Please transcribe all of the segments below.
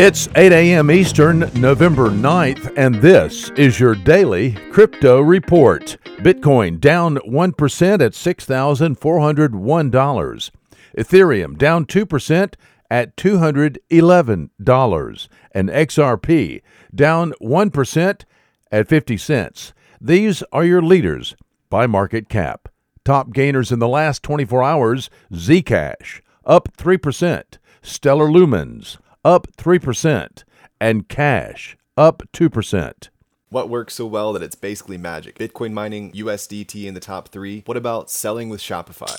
It's 8 a.m. Eastern, November 9th, and this is your daily crypto report. Bitcoin down 1% at $6,401. Ethereum down 2% at $211. And XRP down 1% at 50 cents. These are your leaders by market cap. Top gainers in the last 24 hours Zcash up 3%, Stellar Lumens up 3%, and Cash up 2%. What works so well that it's basically magic? Bitcoin mining, USDT in the top three. What about selling with Shopify?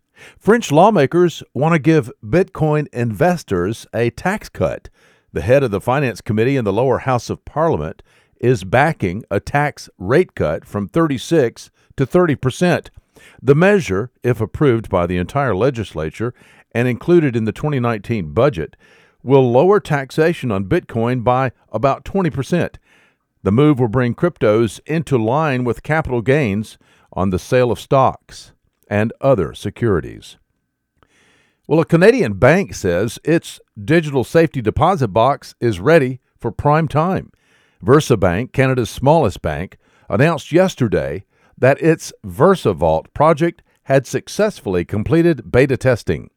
French lawmakers want to give Bitcoin investors a tax cut. The head of the Finance Committee in the lower house of Parliament is backing a tax rate cut from 36 to 30 percent. The measure, if approved by the entire legislature and included in the 2019 budget, will lower taxation on Bitcoin by about 20 percent. The move will bring cryptos into line with capital gains on the sale of stocks and other securities. Well, a Canadian bank says its digital safety deposit box is ready for prime time. VersaBank, Canada's smallest bank, announced yesterday that its VersaVault project had successfully completed beta testing.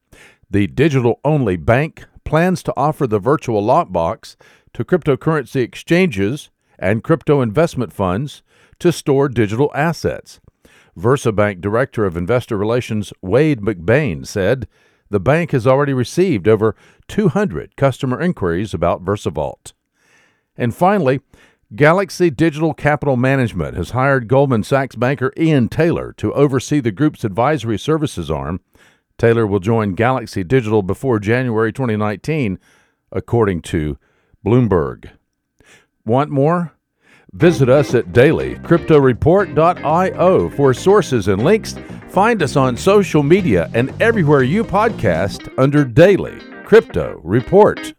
The digital only bank plans to offer the virtual lockbox to cryptocurrency exchanges and crypto investment funds to store digital assets. VersaBank Director of Investor Relations Wade McBain said the bank has already received over 200 customer inquiries about VersaVault. And finally, Galaxy Digital Capital Management has hired Goldman Sachs banker Ian Taylor to oversee the group's advisory services arm. Taylor will join Galaxy Digital before January 2019, according to Bloomberg. Want more? Visit us at dailycryptoreport.io for sources and links. Find us on social media and everywhere you podcast under Daily Crypto Report.